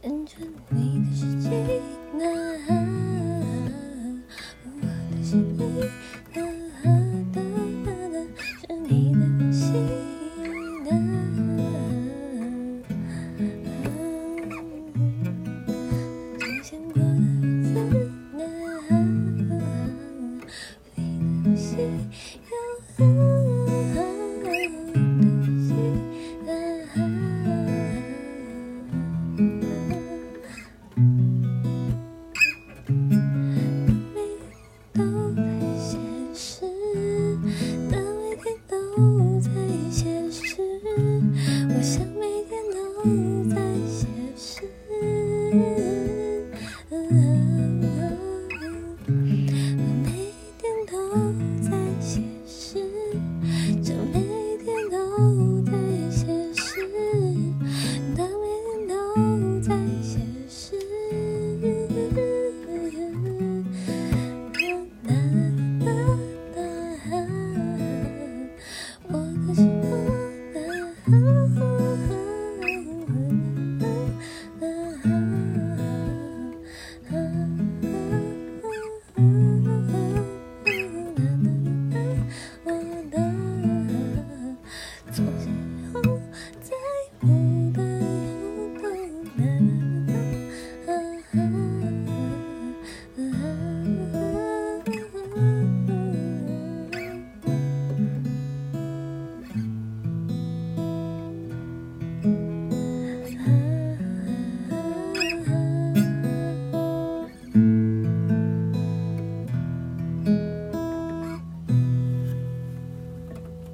变成你的世界，那我的心里。都在现实，但每天都在现实。我想每天都。最后，在我的摇动。